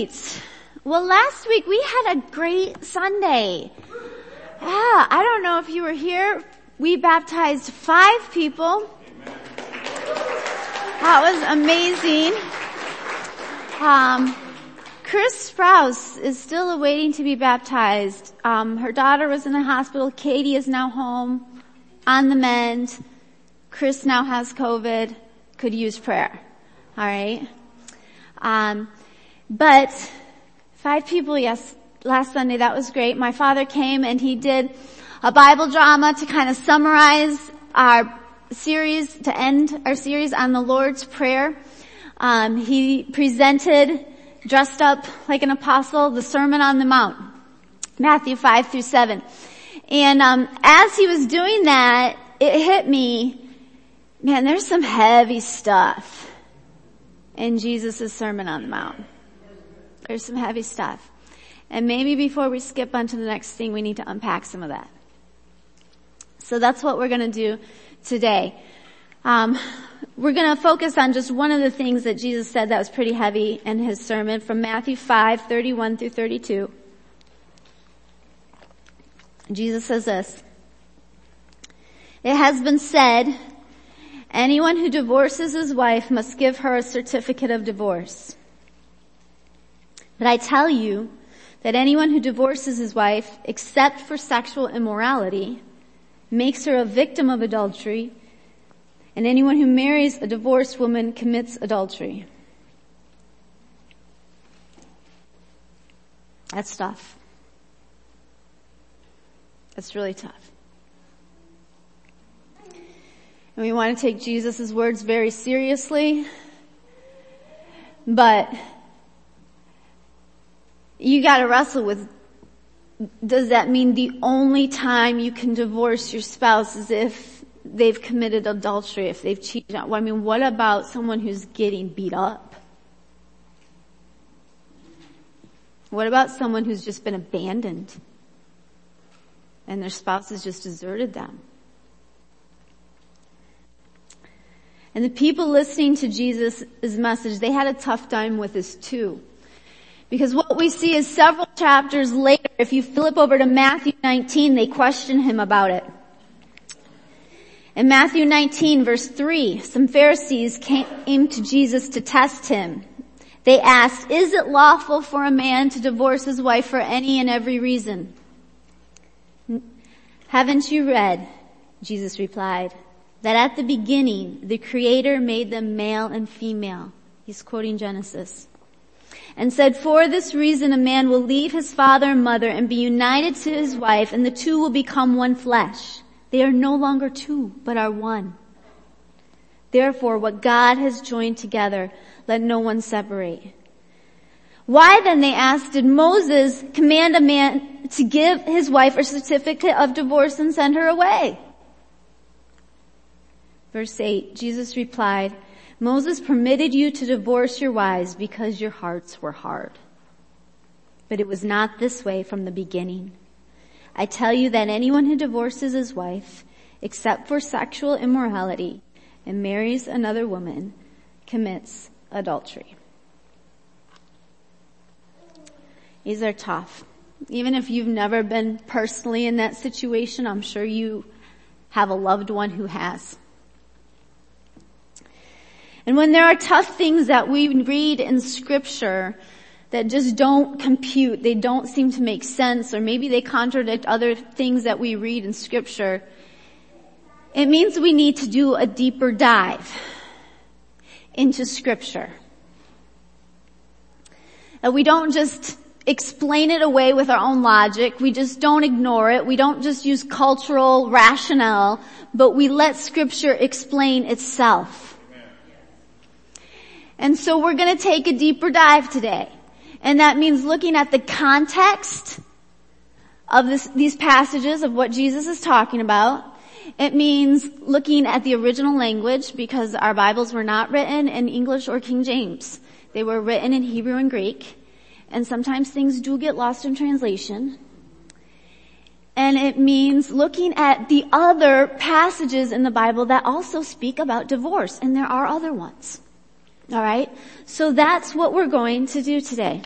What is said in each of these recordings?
right. Well, last week we had a great Sunday. Yeah, I don't know if you were here. We baptized five people. That was amazing. Um, Chris Sprouse is still awaiting to be baptized. Um, her daughter was in the hospital. Katie is now home on the mend. Chris now has COVID. Could use prayer. All right. Um, but five people, yes, last Sunday, that was great. My father came and he did a Bible drama to kind of summarize our series, to end our series on the Lord's Prayer. Um, he presented, dressed up like an apostle, the Sermon on the Mount, Matthew 5 through 7. And um, as he was doing that, it hit me, man, there's some heavy stuff in Jesus' Sermon on the Mount. There's some heavy stuff. And maybe before we skip on to the next thing, we need to unpack some of that. So that's what we're gonna do today. Um, we're gonna focus on just one of the things that Jesus said that was pretty heavy in his sermon from Matthew 5, 31 through 32. Jesus says this. It has been said, Anyone who divorces his wife must give her a certificate of divorce. But I tell you that anyone who divorces his wife, except for sexual immorality, makes her a victim of adultery, and anyone who marries a divorced woman commits adultery. That's tough. That's really tough. And we want to take Jesus' words very seriously. But you gotta wrestle with, does that mean the only time you can divorce your spouse is if they've committed adultery, if they've cheated on, I mean, what about someone who's getting beat up? What about someone who's just been abandoned and their spouse has just deserted them? And the people listening to Jesus' message, they had a tough time with this too. Because what we see is several chapters later, if you flip over to Matthew 19, they question him about it. In Matthew 19 verse 3, some Pharisees came to Jesus to test him. They asked, is it lawful for a man to divorce his wife for any and every reason? Haven't you read? Jesus replied that at the beginning, the creator made them male and female. He's quoting Genesis. And said, for this reason a man will leave his father and mother and be united to his wife and the two will become one flesh. They are no longer two, but are one. Therefore, what God has joined together, let no one separate. Why then, they asked, did Moses command a man to give his wife a certificate of divorce and send her away? Verse 8, Jesus replied, Moses permitted you to divorce your wives because your hearts were hard. But it was not this way from the beginning. I tell you that anyone who divorces his wife, except for sexual immorality, and marries another woman, commits adultery. These are tough. Even if you've never been personally in that situation, I'm sure you have a loved one who has. And when there are tough things that we read in scripture that just don't compute, they don't seem to make sense, or maybe they contradict other things that we read in scripture, it means we need to do a deeper dive into scripture. That we don't just explain it away with our own logic. We just don't ignore it. We don't just use cultural rationale, but we let scripture explain itself. And so we're going to take a deeper dive today. And that means looking at the context of this, these passages of what Jesus is talking about. It means looking at the original language because our Bibles were not written in English or King James. They were written in Hebrew and Greek. And sometimes things do get lost in translation. And it means looking at the other passages in the Bible that also speak about divorce. And there are other ones. Alright? So that's what we're going to do today.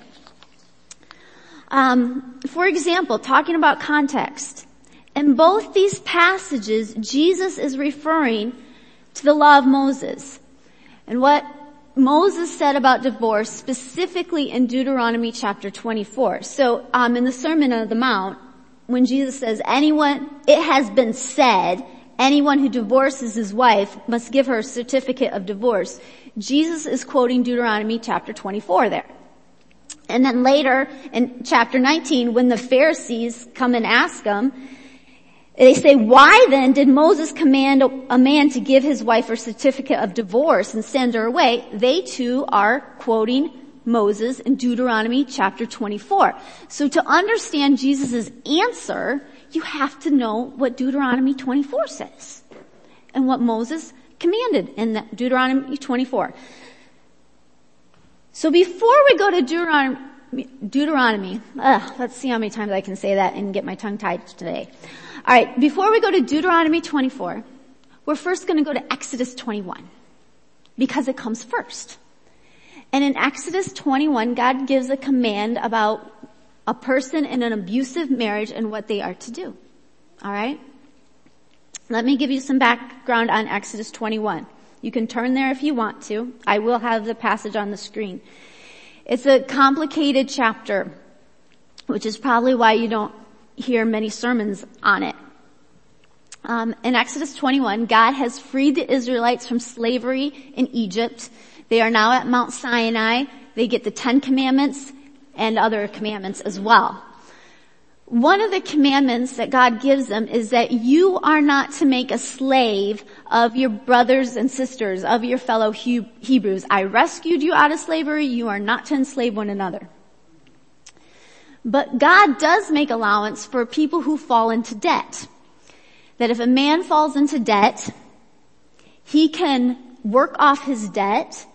Um, for example, talking about context. In both these passages, Jesus is referring to the law of Moses and what Moses said about divorce specifically in Deuteronomy chapter 24. So um, in the Sermon on the Mount, when Jesus says, anyone, it has been said, anyone who divorces his wife must give her a certificate of divorce. Jesus is quoting Deuteronomy chapter 24 there. And then later in chapter 19, when the Pharisees come and ask him, they say, why then did Moses command a man to give his wife a certificate of divorce and send her away? They too are quoting Moses in Deuteronomy chapter 24. So to understand Jesus' answer, you have to know what Deuteronomy 24 says and what Moses commanded in Deuteronomy 24. So before we go to Deuteronomy, Deuteronomy, ugh, let's see how many times I can say that and get my tongue tied today. Alright, before we go to Deuteronomy 24, we're first gonna go to Exodus 21. Because it comes first. And in Exodus 21, God gives a command about a person in an abusive marriage and what they are to do. Alright? Let me give you some background on Exodus 21. You can turn there if you want to. I will have the passage on the screen. It's a complicated chapter, which is probably why you don't hear many sermons on it. Um, in Exodus 21, God has freed the Israelites from slavery in Egypt they are now at Mount Sinai. They get the Ten Commandments and other commandments as well. One of the commandments that God gives them is that you are not to make a slave of your brothers and sisters, of your fellow Hebrews. I rescued you out of slavery. You are not to enslave one another. But God does make allowance for people who fall into debt. That if a man falls into debt, he can work off his debt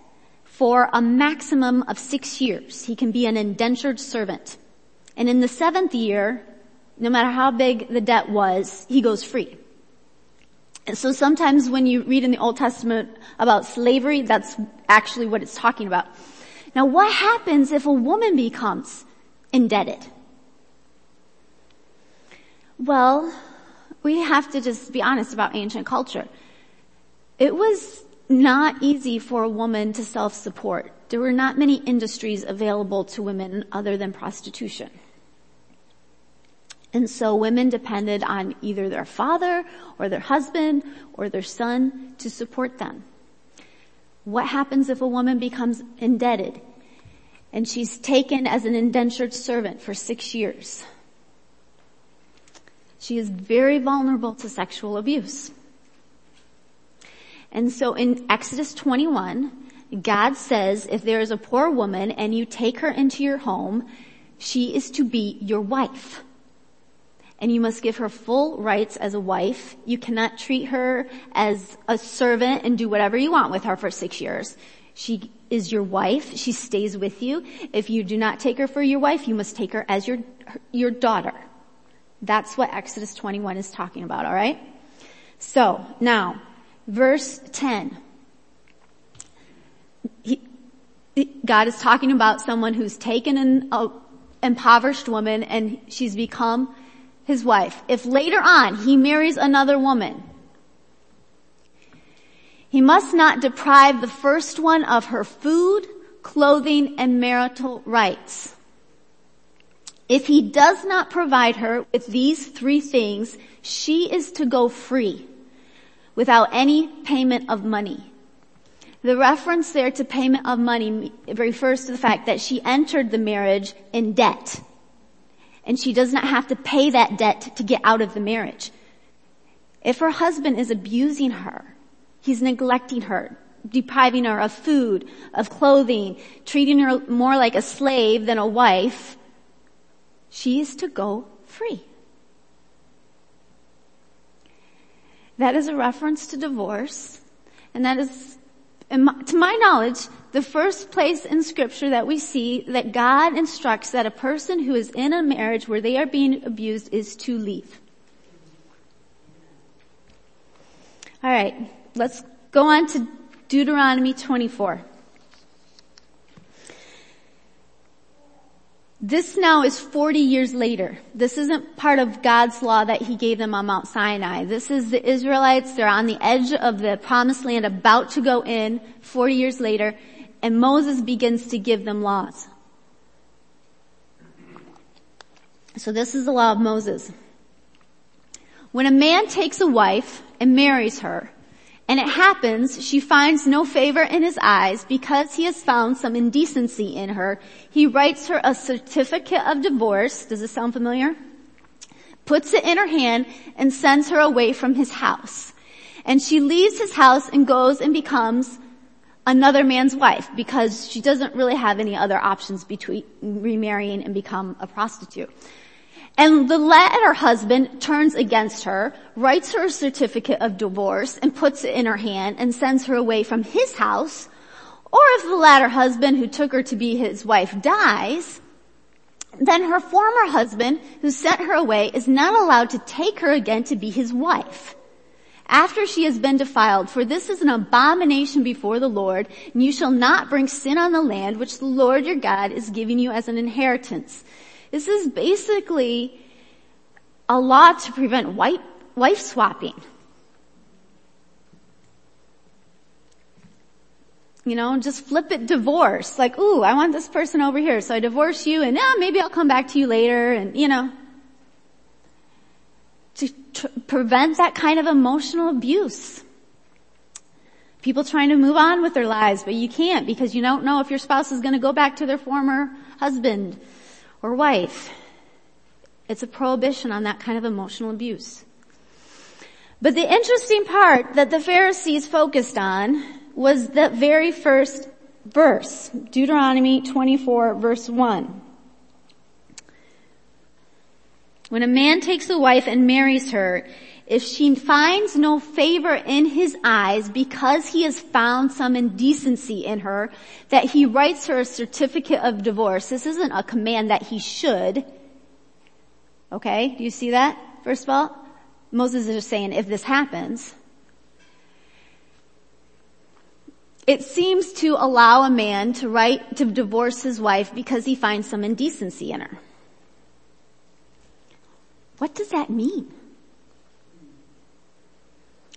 for a maximum of six years. He can be an indentured servant. And in the seventh year, no matter how big the debt was, he goes free. And so sometimes when you read in the Old Testament about slavery, that's actually what it's talking about. Now what happens if a woman becomes indebted? Well, we have to just be honest about ancient culture. It was not easy for a woman to self-support. There were not many industries available to women other than prostitution. And so women depended on either their father or their husband or their son to support them. What happens if a woman becomes indebted and she's taken as an indentured servant for six years? She is very vulnerable to sexual abuse. And so in Exodus 21, God says if there is a poor woman and you take her into your home, she is to be your wife. And you must give her full rights as a wife. You cannot treat her as a servant and do whatever you want with her for six years. She is your wife. She stays with you. If you do not take her for your wife, you must take her as your, your daughter. That's what Exodus 21 is talking about, alright? So, now, verse 10. He, God is talking about someone who's taken an impoverished woman and she's become his wife. If later on he marries another woman, he must not deprive the first one of her food, clothing, and marital rights. If he does not provide her with these three things, she is to go free without any payment of money. The reference there to payment of money refers to the fact that she entered the marriage in debt. And she does not have to pay that debt to get out of the marriage. If her husband is abusing her, he's neglecting her, depriving her of food, of clothing, treating her more like a slave than a wife, she is to go free. That is a reference to divorce, and that is, to my knowledge, the first place in scripture that we see that God instructs that a person who is in a marriage where they are being abused is to leave. Alright, let's go on to Deuteronomy 24. This now is 40 years later. This isn't part of God's law that he gave them on Mount Sinai. This is the Israelites, they're on the edge of the promised land about to go in 40 years later, and Moses begins to give them laws. So this is the law of Moses. When a man takes a wife and marries her, and it happens she finds no favor in his eyes because he has found some indecency in her. He writes her a certificate of divorce. Does this sound familiar? Puts it in her hand and sends her away from his house. And she leaves his house and goes and becomes another man's wife because she doesn't really have any other options between remarrying and become a prostitute. And the latter husband turns against her, writes her a certificate of divorce and puts it in her hand and sends her away from his house. Or if the latter husband who took her to be his wife dies, then her former husband who sent her away is not allowed to take her again to be his wife after she has been defiled, for this is an abomination before the Lord, and you shall not bring sin on the land which the Lord your God is giving you as an inheritance. This is basically a law to prevent wife, wife swapping. You know, just flip it divorce. Like, ooh, I want this person over here, so I divorce you and yeah, maybe I'll come back to you later and, you know. To tr- prevent that kind of emotional abuse. People trying to move on with their lives, but you can't because you don't know if your spouse is gonna go back to their former husband or wife. It's a prohibition on that kind of emotional abuse. But the interesting part that the Pharisees focused on was that very first verse, Deuteronomy 24 verse 1. When a man takes a wife and marries her, if she finds no favor in his eyes because he has found some indecency in her, that he writes her a certificate of divorce. This isn't a command that he should. Okay, do you see that? First of all, Moses is just saying if this happens, it seems to allow a man to write, to divorce his wife because he finds some indecency in her. What does that mean?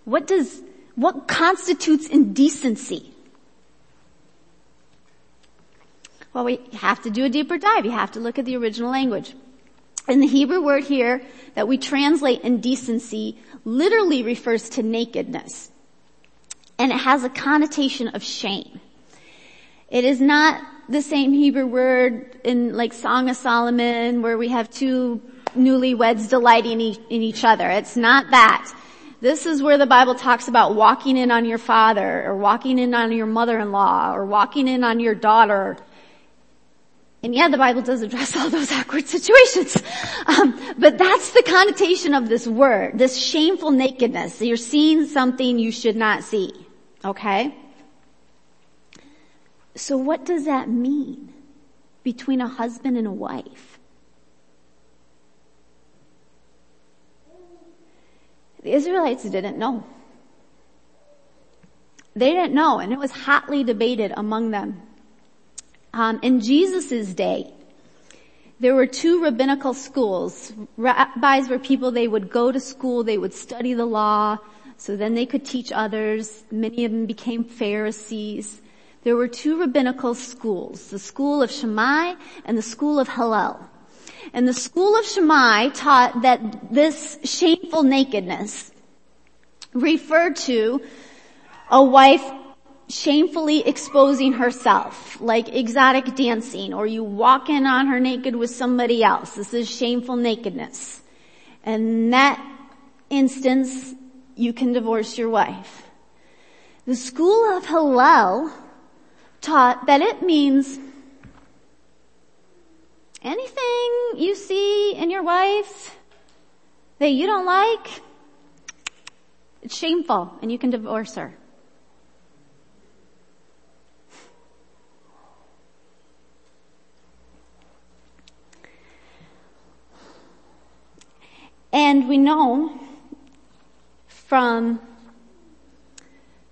What does, what constitutes indecency? Well, we have to do a deeper dive. You have to look at the original language. And the Hebrew word here that we translate indecency literally refers to nakedness. And it has a connotation of shame. It is not the same Hebrew word in like Song of Solomon where we have two newlyweds delighting in each other. It's not that. This is where the Bible talks about walking in on your father or walking in on your mother-in-law or walking in on your daughter. And yeah, the Bible does address all those awkward situations. Um, but that's the connotation of this word, this shameful nakedness. You're seeing something you should not see. Okay? So what does that mean between a husband and a wife? The Israelites didn't know. They didn't know, and it was hotly debated among them. Um, in Jesus' day, there were two rabbinical schools. Rabbis were people, they would go to school, they would study the law, so then they could teach others. Many of them became Pharisees. There were two rabbinical schools, the school of Shammai and the school of Hillel. And the school of Shammai taught that this shameful nakedness referred to a wife shamefully exposing herself, like exotic dancing, or you walk in on her naked with somebody else. This is shameful nakedness. And that instance, you can divorce your wife. The school of Hillel taught that it means Anything you see in your wife that you don't like, it's shameful and you can divorce her. And we know from,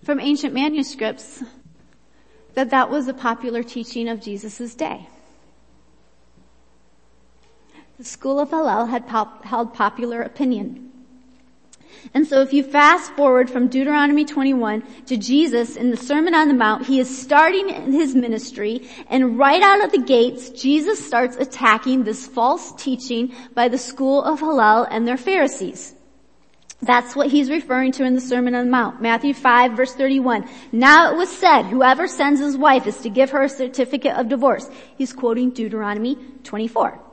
from ancient manuscripts that that was a popular teaching of Jesus' day. The school of Hillel had pop- held popular opinion. And so if you fast forward from Deuteronomy 21 to Jesus in the Sermon on the Mount, he is starting his ministry and right out of the gates, Jesus starts attacking this false teaching by the school of Hillel and their Pharisees. That's what he's referring to in the Sermon on the Mount. Matthew 5 verse 31. Now it was said, whoever sends his wife is to give her a certificate of divorce. He's quoting Deuteronomy 24.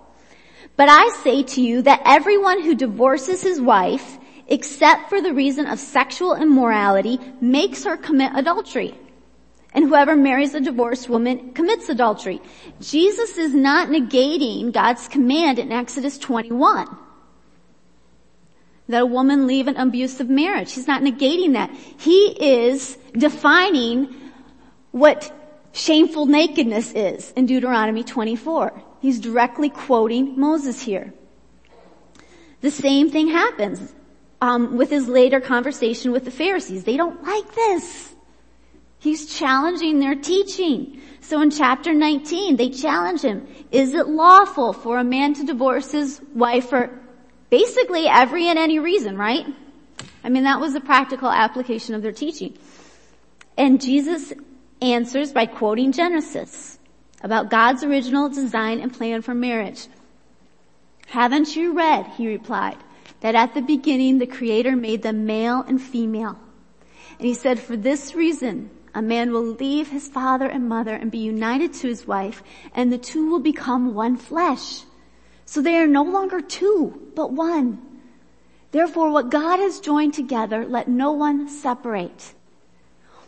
But I say to you that everyone who divorces his wife except for the reason of sexual immorality, makes her commit adultery. And whoever marries a divorced woman commits adultery. Jesus is not negating God's command in Exodus 21 that a woman leave an abusive marriage. He's not negating that. He is defining what shameful nakedness is in Deuteronomy 24. He's directly quoting Moses here. The same thing happens um, with his later conversation with the Pharisees. They don't like this. He's challenging their teaching. So in chapter 19, they challenge him. Is it lawful for a man to divorce his wife for basically every and any reason, right? I mean, that was a practical application of their teaching. And Jesus answers by quoting Genesis about God's original design and plan for marriage. Haven't you read, he replied, that at the beginning the creator made them male and female. And he said, for this reason, a man will leave his father and mother and be united to his wife and the two will become one flesh. So they are no longer two, but one. Therefore what God has joined together, let no one separate.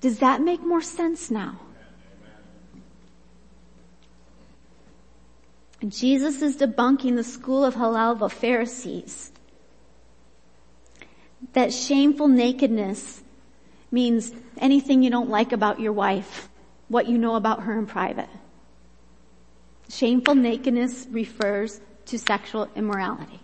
Does that make more sense now? Jesus is debunking the school of the Pharisees that shameful nakedness means anything you don't like about your wife, what you know about her in private. Shameful nakedness refers to sexual immorality.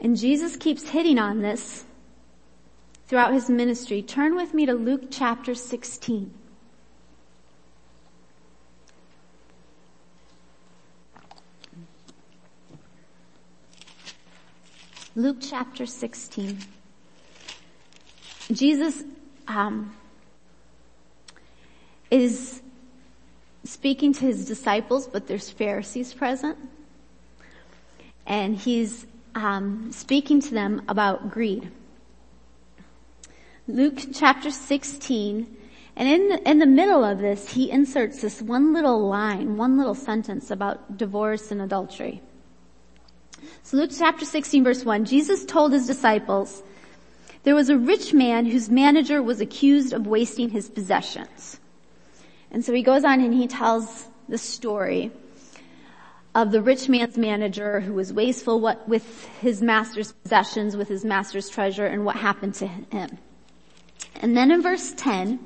And Jesus keeps hitting on this throughout his ministry. Turn with me to Luke chapter 16. Luke chapter 16. Jesus um, is speaking to his disciples, but there's Pharisees present. And he's um, speaking to them about greed. Luke chapter 16, and in the, in the middle of this, he inserts this one little line, one little sentence about divorce and adultery. So Luke chapter 16 verse 1, Jesus told his disciples, there was a rich man whose manager was accused of wasting his possessions. And so he goes on and he tells the story of the rich man's manager who was wasteful with his master's possessions, with his master's treasure, and what happened to him. And then in verse 10,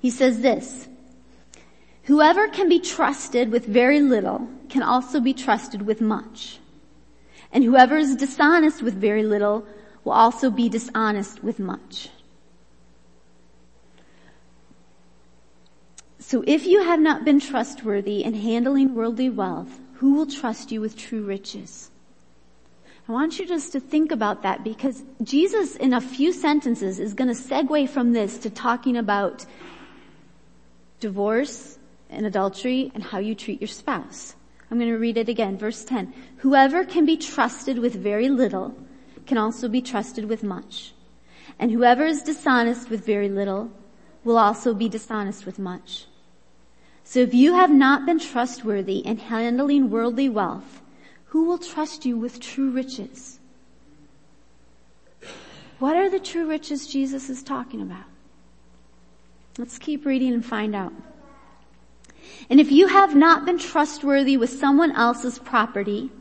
he says this, Whoever can be trusted with very little can also be trusted with much. And whoever is dishonest with very little will also be dishonest with much. So if you have not been trustworthy in handling worldly wealth, who will trust you with true riches? I want you just to think about that because Jesus in a few sentences is going to segue from this to talking about divorce and adultery and how you treat your spouse. I'm going to read it again. Verse 10. Whoever can be trusted with very little can also be trusted with much. And whoever is dishonest with very little will also be dishonest with much. So if you have not been trustworthy in handling worldly wealth, who will trust you with true riches? What are the true riches Jesus is talking about? Let's keep reading and find out. And if you have not been trustworthy with someone else's property,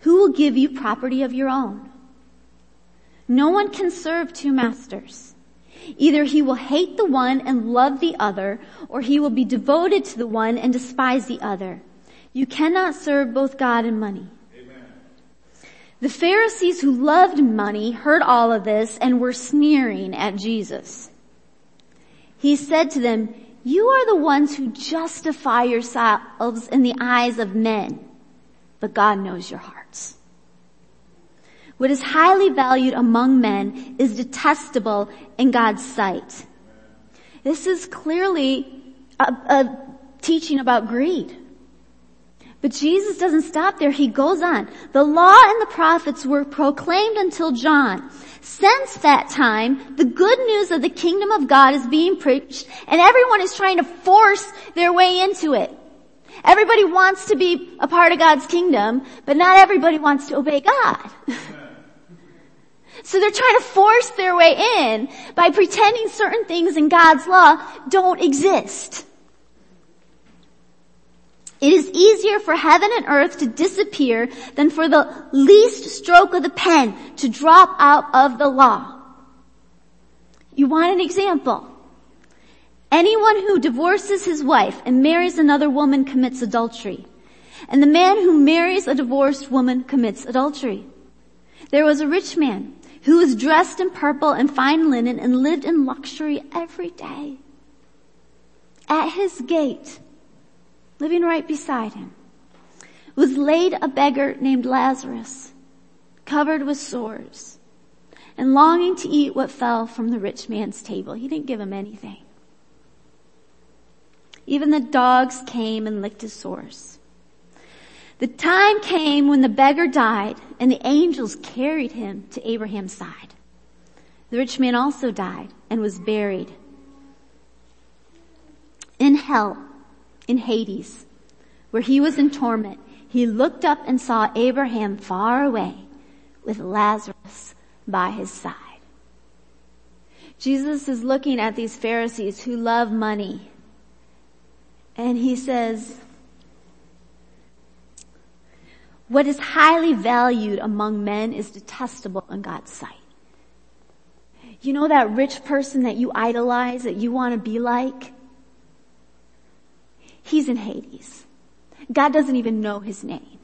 who will give you property of your own? No one can serve two masters. Either he will hate the one and love the other, or he will be devoted to the one and despise the other. You cannot serve both God and money. Amen. The Pharisees who loved money heard all of this and were sneering at Jesus. He said to them, you are the ones who justify yourselves in the eyes of men, but God knows your hearts. What is highly valued among men is detestable in God's sight. This is clearly a, a teaching about greed. But Jesus doesn't stop there. He goes on. The law and the prophets were proclaimed until John. Since that time, the good news of the kingdom of God is being preached and everyone is trying to force their way into it. Everybody wants to be a part of God's kingdom, but not everybody wants to obey God. so they're trying to force their way in by pretending certain things in God's law don't exist. It is easier for heaven and earth to disappear than for the least stroke of the pen to drop out of the law. You want an example? Anyone who divorces his wife and marries another woman commits adultery. And the man who marries a divorced woman commits adultery. There was a rich man who was dressed in purple and fine linen and lived in luxury every day. At his gate living right beside him, was laid a beggar named Lazarus, covered with sores, and longing to eat what fell from the rich man's table. He didn't give him anything. Even the dogs came and licked his sores. The time came when the beggar died and the angels carried him to Abraham's side. The rich man also died and was buried. In hell, in Hades, where he was in torment, he looked up and saw Abraham far away with Lazarus by his side. Jesus is looking at these Pharisees who love money. And he says, what is highly valued among men is detestable in God's sight. You know that rich person that you idolize, that you want to be like? He's in Hades. God doesn't even know his name.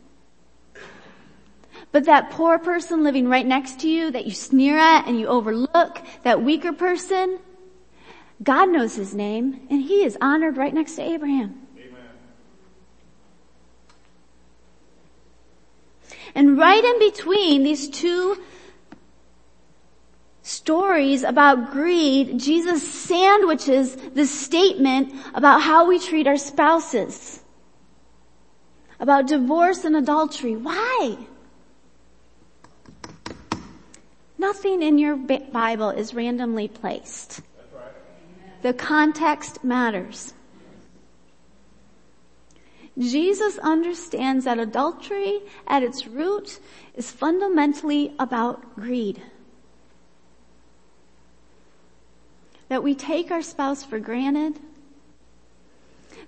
But that poor person living right next to you that you sneer at and you overlook, that weaker person, God knows his name and he is honored right next to Abraham. And right in between these two stories about greed, Jesus sandwiches this statement about how we treat our spouses. About divorce and adultery. Why? Nothing in your Bible is randomly placed. The context matters. Jesus understands that adultery at its root is fundamentally about greed. that we take our spouse for granted,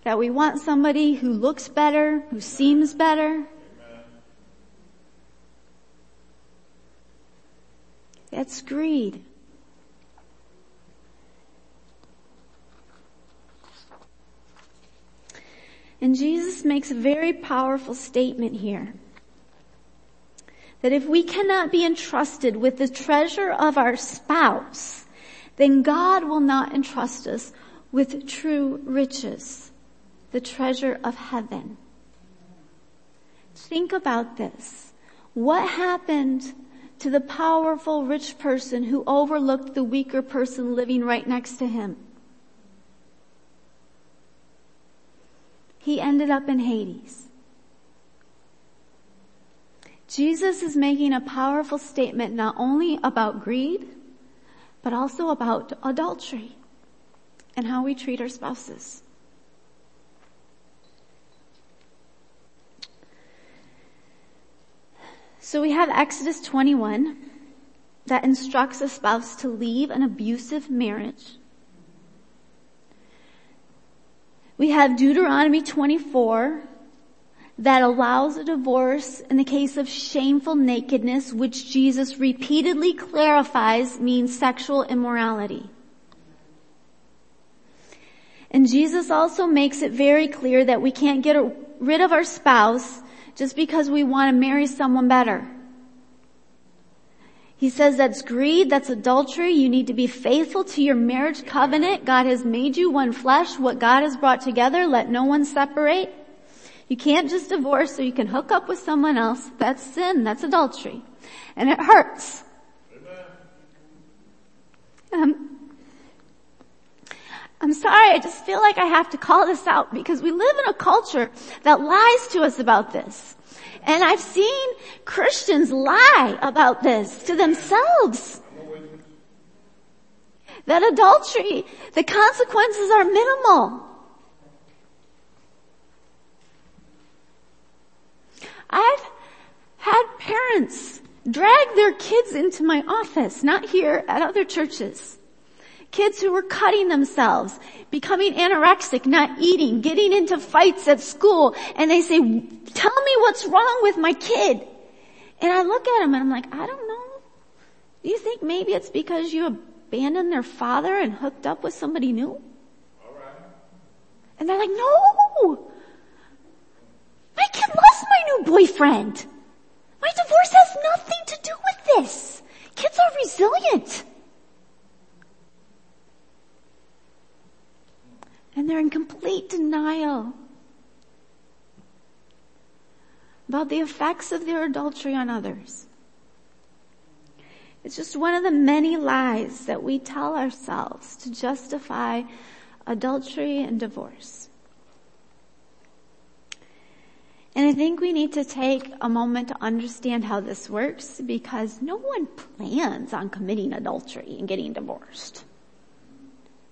that we want somebody who looks better, who seems better. That's greed. And Jesus makes a very powerful statement here. That if we cannot be entrusted with the treasure of our spouse, then God will not entrust us with true riches, the treasure of heaven. Think about this. What happened to the powerful rich person who overlooked the weaker person living right next to him? He ended up in Hades. Jesus is making a powerful statement not only about greed, but also about adultery and how we treat our spouses. So we have Exodus 21 that instructs a spouse to leave an abusive marriage. We have Deuteronomy 24 that allows a divorce in the case of shameful nakedness, which Jesus repeatedly clarifies means sexual immorality. And Jesus also makes it very clear that we can't get rid of our spouse just because we want to marry someone better. He says that's greed, that's adultery. You need to be faithful to your marriage covenant. God has made you one flesh. What God has brought together, let no one separate. You can't just divorce so you can hook up with someone else. That's sin. That's adultery. And it hurts. Um, I'm sorry, I just feel like I have to call this out because we live in a culture that lies to us about this. And I've seen Christians lie about this to themselves. That adultery, the consequences are minimal. I've had parents drag their kids into my office, not here, at other churches. Kids who were cutting themselves, becoming anorexic, not eating, getting into fights at school, and they say, tell me what's wrong with my kid. And I look at them and I'm like, I don't know. Do you think maybe it's because you abandoned their father and hooked up with somebody new? And they're like, no! My kid loves my new boyfriend. My divorce has nothing to do with this. Kids are resilient. And they're in complete denial about the effects of their adultery on others. It's just one of the many lies that we tell ourselves to justify adultery and divorce. And I think we need to take a moment to understand how this works because no one plans on committing adultery and getting divorced.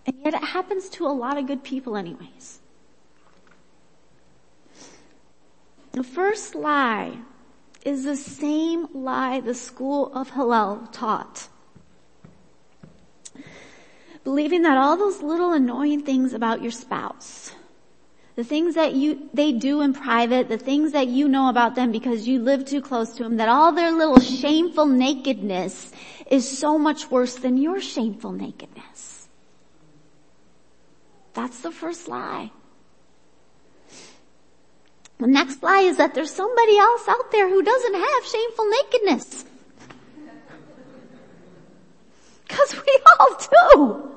And yet it happens to a lot of good people anyways. The first lie is the same lie the school of Hillel taught. Believing that all those little annoying things about your spouse, the things that you, they do in private, the things that you know about them because you live too close to them, that all their little shameful nakedness is so much worse than your shameful nakedness. That's the first lie. The next lie is that there's somebody else out there who doesn't have shameful nakedness. Cause we all do.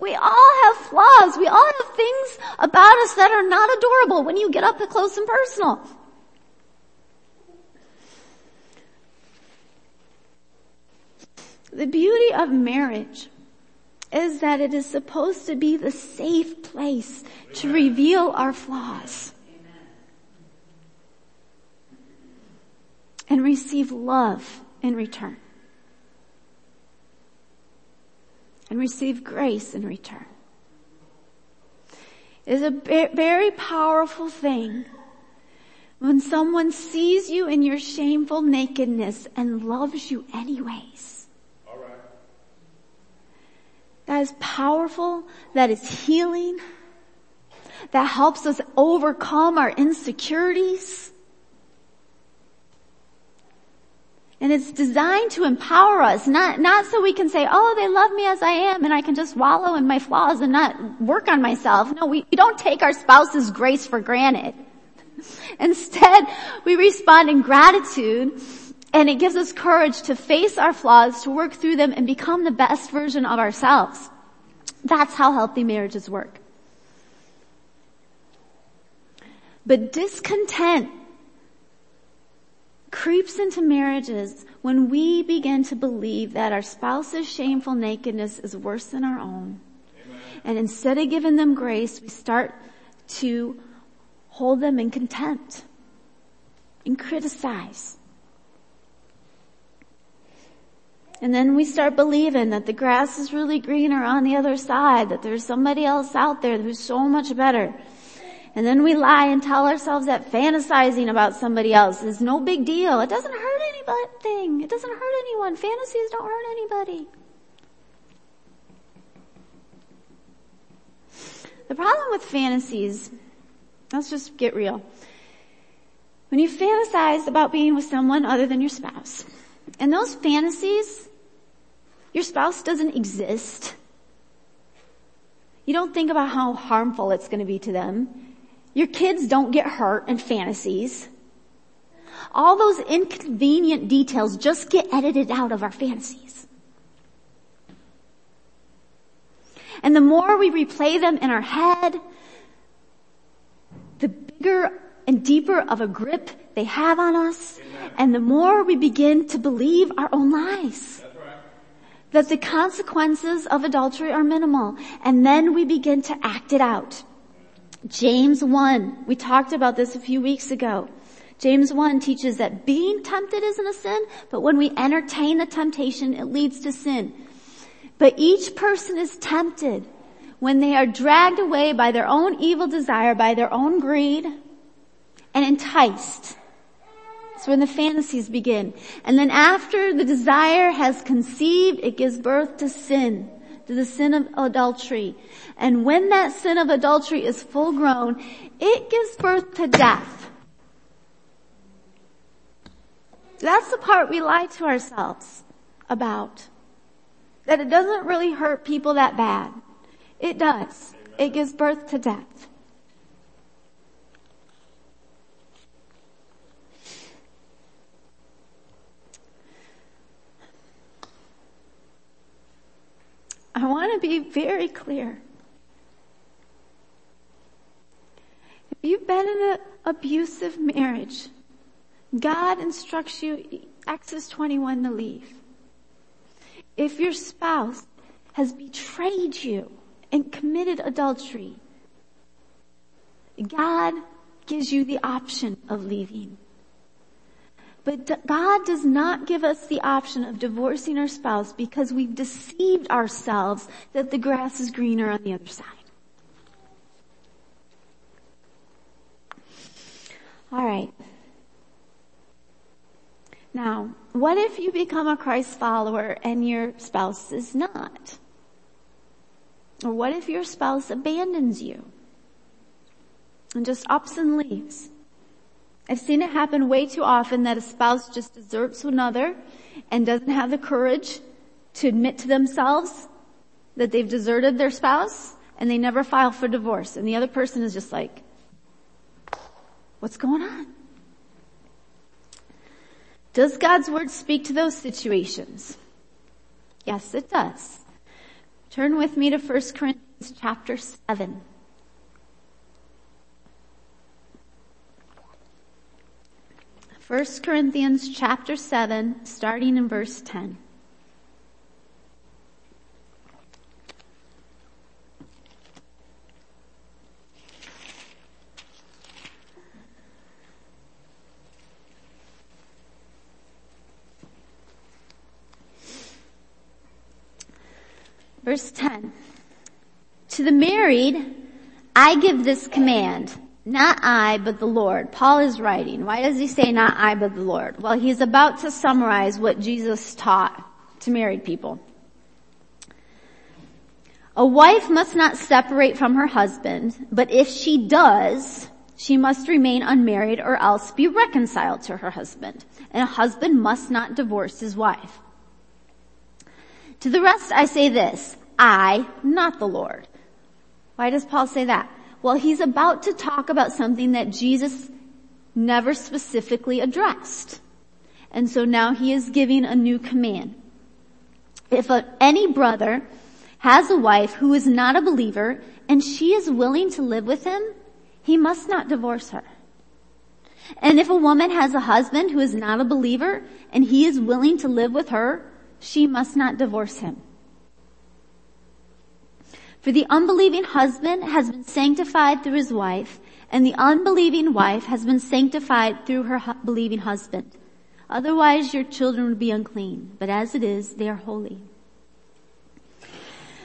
We all have flaws. We all have things about us that are not adorable when you get up close and personal. The beauty of marriage is that it is supposed to be the safe place to reveal our flaws. And receive love in return. And receive grace in return. It is a very powerful thing when someone sees you in your shameful nakedness and loves you anyways that is powerful, that is healing, that helps us overcome our insecurities. And it's designed to empower us, not, not so we can say, oh, they love me as I am and I can just wallow in my flaws and not work on myself. No, we, we don't take our spouse's grace for granted. Instead, we respond in gratitude and it gives us courage to face our flaws, to work through them and become the best version of ourselves. That's how healthy marriages work. But discontent creeps into marriages when we begin to believe that our spouse's shameful nakedness is worse than our own. Amen. And instead of giving them grace, we start to hold them in contempt and criticize. And then we start believing that the grass is really greener on the other side, that there's somebody else out there who's so much better. And then we lie and tell ourselves that fantasizing about somebody else is no big deal. It doesn't hurt anything. It doesn't hurt anyone. Fantasies don't hurt anybody. The problem with fantasies, let's just get real. When you fantasize about being with someone other than your spouse, and those fantasies, your spouse doesn't exist. You don't think about how harmful it's going to be to them. Your kids don't get hurt in fantasies. All those inconvenient details just get edited out of our fantasies. And the more we replay them in our head, the bigger and deeper of a grip they have on us, Amen. and the more we begin to believe our own lies. That the consequences of adultery are minimal, and then we begin to act it out. James 1, we talked about this a few weeks ago. James 1 teaches that being tempted isn't a sin, but when we entertain the temptation, it leads to sin. But each person is tempted when they are dragged away by their own evil desire, by their own greed, and enticed. It's when the fantasies begin. And then after the desire has conceived, it gives birth to sin, to the sin of adultery. And when that sin of adultery is full grown, it gives birth to death. That's the part we lie to ourselves about. That it doesn't really hurt people that bad. It does. It gives birth to death. I want to be very clear. If you've been in an abusive marriage, God instructs you, Exodus 21, to leave. If your spouse has betrayed you and committed adultery, God gives you the option of leaving. But God does not give us the option of divorcing our spouse because we've deceived ourselves that the grass is greener on the other side. All right. Now, what if you become a Christ follower and your spouse is not? Or what if your spouse abandons you and just ups and leaves? I've seen it happen way too often that a spouse just deserts another and doesn't have the courage to admit to themselves that they've deserted their spouse and they never file for divorce. And the other person is just like, what's going on? Does God's word speak to those situations? Yes, it does. Turn with me to 1 Corinthians chapter 7. 1 Corinthians chapter 7, starting in verse 10. Verse 10. To the married, I give this command not I, but the Lord. Paul is writing. Why does he say not I, but the Lord? Well, he's about to summarize what Jesus taught to married people. A wife must not separate from her husband, but if she does, she must remain unmarried or else be reconciled to her husband. And a husband must not divorce his wife. To the rest I say this, I, not the Lord. Why does Paul say that? Well, he's about to talk about something that Jesus never specifically addressed. And so now he is giving a new command. If a, any brother has a wife who is not a believer and she is willing to live with him, he must not divorce her. And if a woman has a husband who is not a believer and he is willing to live with her, she must not divorce him. For the unbelieving husband has been sanctified through his wife, and the unbelieving wife has been sanctified through her hu- believing husband. Otherwise your children would be unclean, but as it is, they are holy.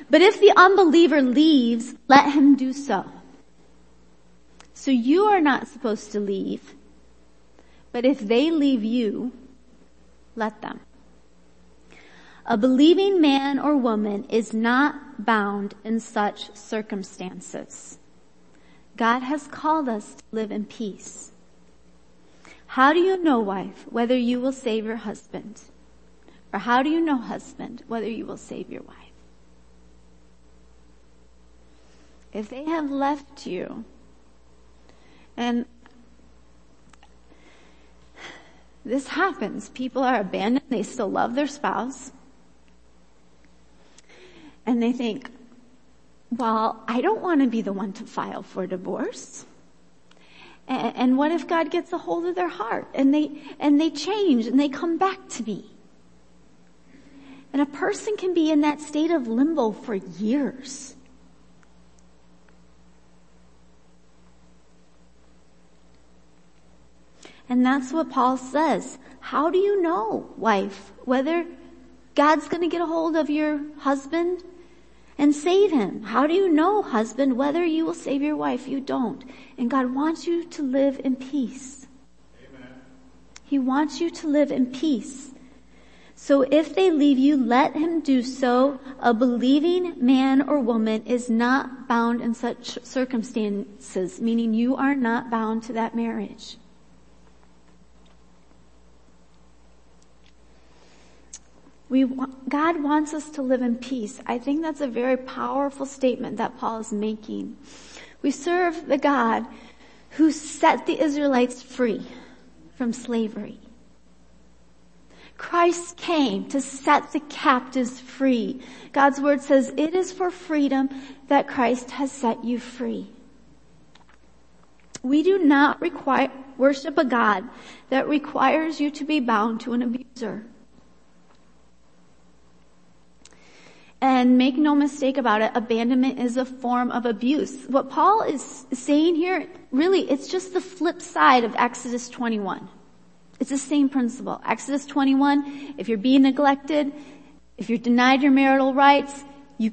But if the unbeliever leaves, let him do so. So you are not supposed to leave, but if they leave you, let them. A believing man or woman is not bound in such circumstances. God has called us to live in peace. How do you know, wife, whether you will save your husband? Or how do you know, husband, whether you will save your wife? If they have left you, and this happens, people are abandoned, they still love their spouse, and they think, well, I don't want to be the one to file for divorce. And, what if God gets a hold of their heart and they, and they change and they come back to me? And a person can be in that state of limbo for years. And that's what Paul says. How do you know, wife, whether God's gonna get a hold of your husband and save him. How do you know, husband, whether you will save your wife? You don't. And God wants you to live in peace. Amen. He wants you to live in peace. So if they leave you, let him do so. A believing man or woman is not bound in such circumstances, meaning you are not bound to that marriage. We, God wants us to live in peace. I think that's a very powerful statement that Paul is making. We serve the God who set the Israelites free from slavery. Christ came to set the captives free. God's word says it is for freedom that Christ has set you free. We do not require, worship a God that requires you to be bound to an abuser. And make no mistake about it, abandonment is a form of abuse. What Paul is saying here, really, it's just the flip side of Exodus 21. It's the same principle. Exodus 21, if you're being neglected, if you're denied your marital rights, you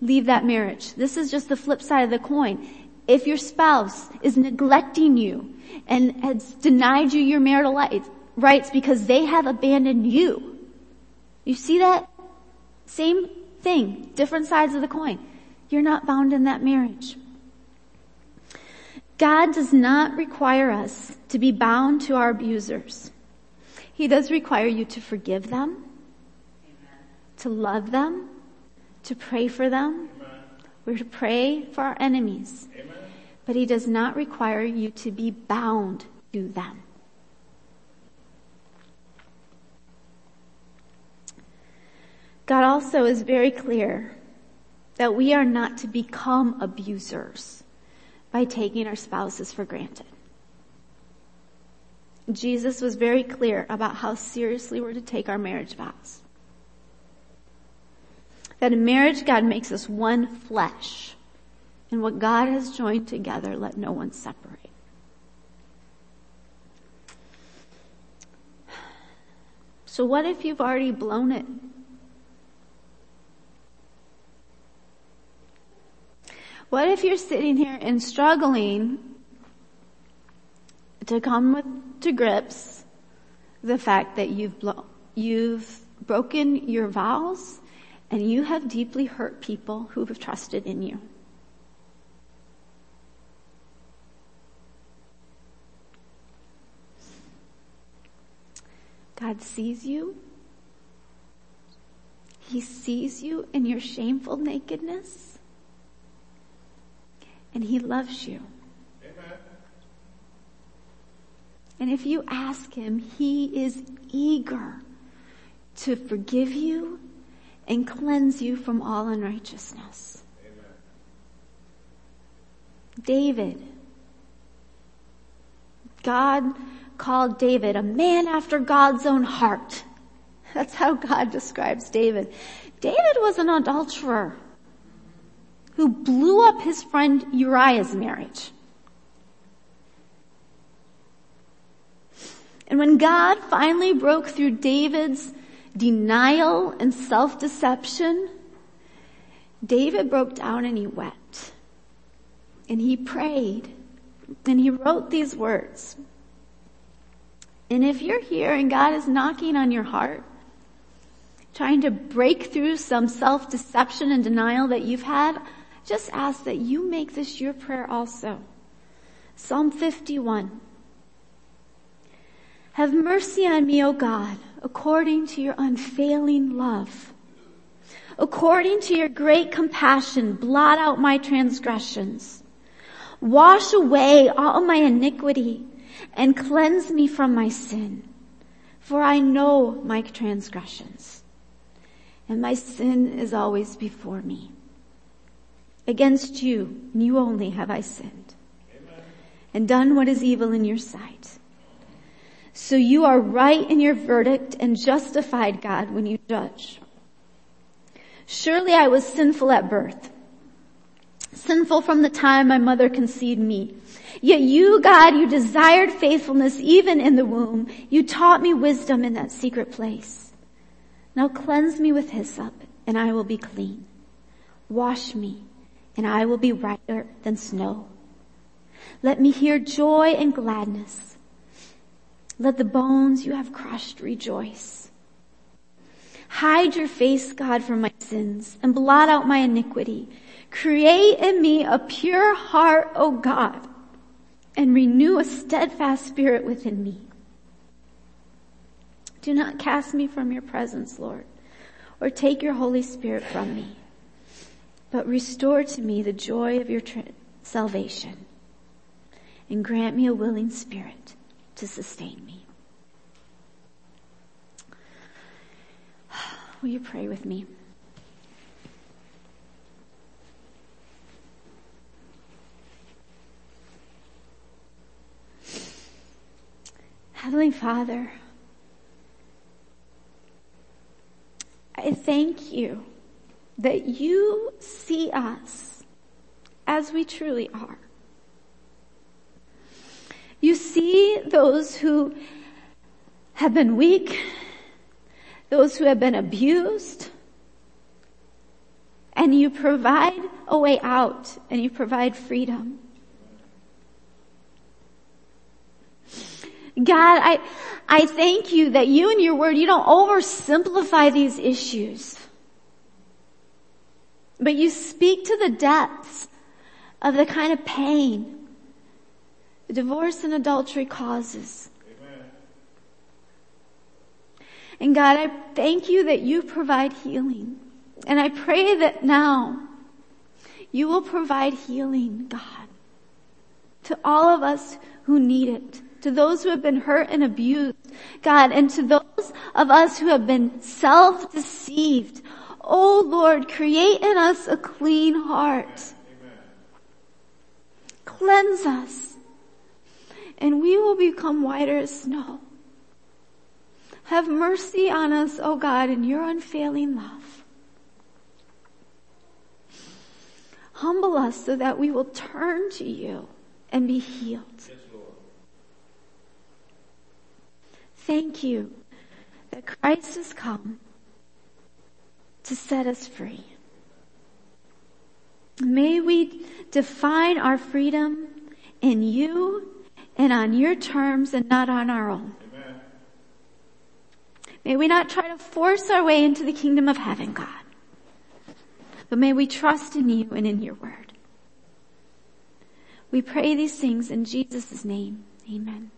leave that marriage. This is just the flip side of the coin. If your spouse is neglecting you and has denied you your marital rights because they have abandoned you, you see that? Same thing, different sides of the coin. You're not bound in that marriage. God does not require us to be bound to our abusers. He does require you to forgive them, Amen. to love them, to pray for them. Amen. We're to pray for our enemies. Amen. But he does not require you to be bound to them. God also is very clear that we are not to become abusers by taking our spouses for granted. Jesus was very clear about how seriously we're to take our marriage vows. That in marriage, God makes us one flesh. And what God has joined together, let no one separate. So what if you've already blown it What if you're sitting here and struggling to come with, to grips the fact that you've blo- you've broken your vows and you have deeply hurt people who have trusted in you. God sees you. He sees you in your shameful nakedness and he loves you. Amen. And if you ask him, he is eager to forgive you and cleanse you from all unrighteousness. Amen. David. God called David a man after God's own heart. That's how God describes David. David was an adulterer who blew up his friend Uriah's marriage. And when God finally broke through David's denial and self-deception, David broke down and he wept. And he prayed. And he wrote these words. And if you're here and God is knocking on your heart, trying to break through some self-deception and denial that you've had, just ask that you make this your prayer also. Psalm 51. Have mercy on me, O God, according to your unfailing love. According to your great compassion, blot out my transgressions. Wash away all my iniquity and cleanse me from my sin. For I know my transgressions and my sin is always before me. Against you, and you only have I sinned Amen. and done what is evil in your sight. So you are right in your verdict and justified God when you judge. Surely I was sinful at birth, sinful from the time my mother conceived me. Yet you, God, you desired faithfulness even in the womb. You taught me wisdom in that secret place. Now cleanse me with hyssop and I will be clean. Wash me and I will be whiter than snow. Let me hear joy and gladness. Let the bones you have crushed rejoice. Hide your face, God, from my sins and blot out my iniquity. Create in me a pure heart, O God, and renew a steadfast spirit within me. Do not cast me from your presence, Lord, or take your Holy Spirit from me, but restore to me the joy of your salvation and grant me a willing spirit to sustain me. Will you pray with me? Heavenly Father, I thank you that you see us as we truly are. You see those who have been weak, those who have been abused, and you provide a way out and you provide freedom. God, I, I thank you that you and your word, you don't oversimplify these issues. But you speak to the depths of the kind of pain divorce and adultery causes. Amen. And God, I thank you that you provide healing. And I pray that now you will provide healing, God, to all of us who need it to those who have been hurt and abused, God, and to those of us who have been self-deceived. Oh Lord, create in us a clean heart. Amen. Cleanse us and we will become whiter as snow. Have mercy on us, O oh God, in your unfailing love. Humble us so that we will turn to you and be healed. Yes. Thank you that Christ has come to set us free. May we define our freedom in you and on your terms and not on our own. Amen. May we not try to force our way into the kingdom of heaven, God. But may we trust in you and in your word. We pray these things in Jesus' name. Amen.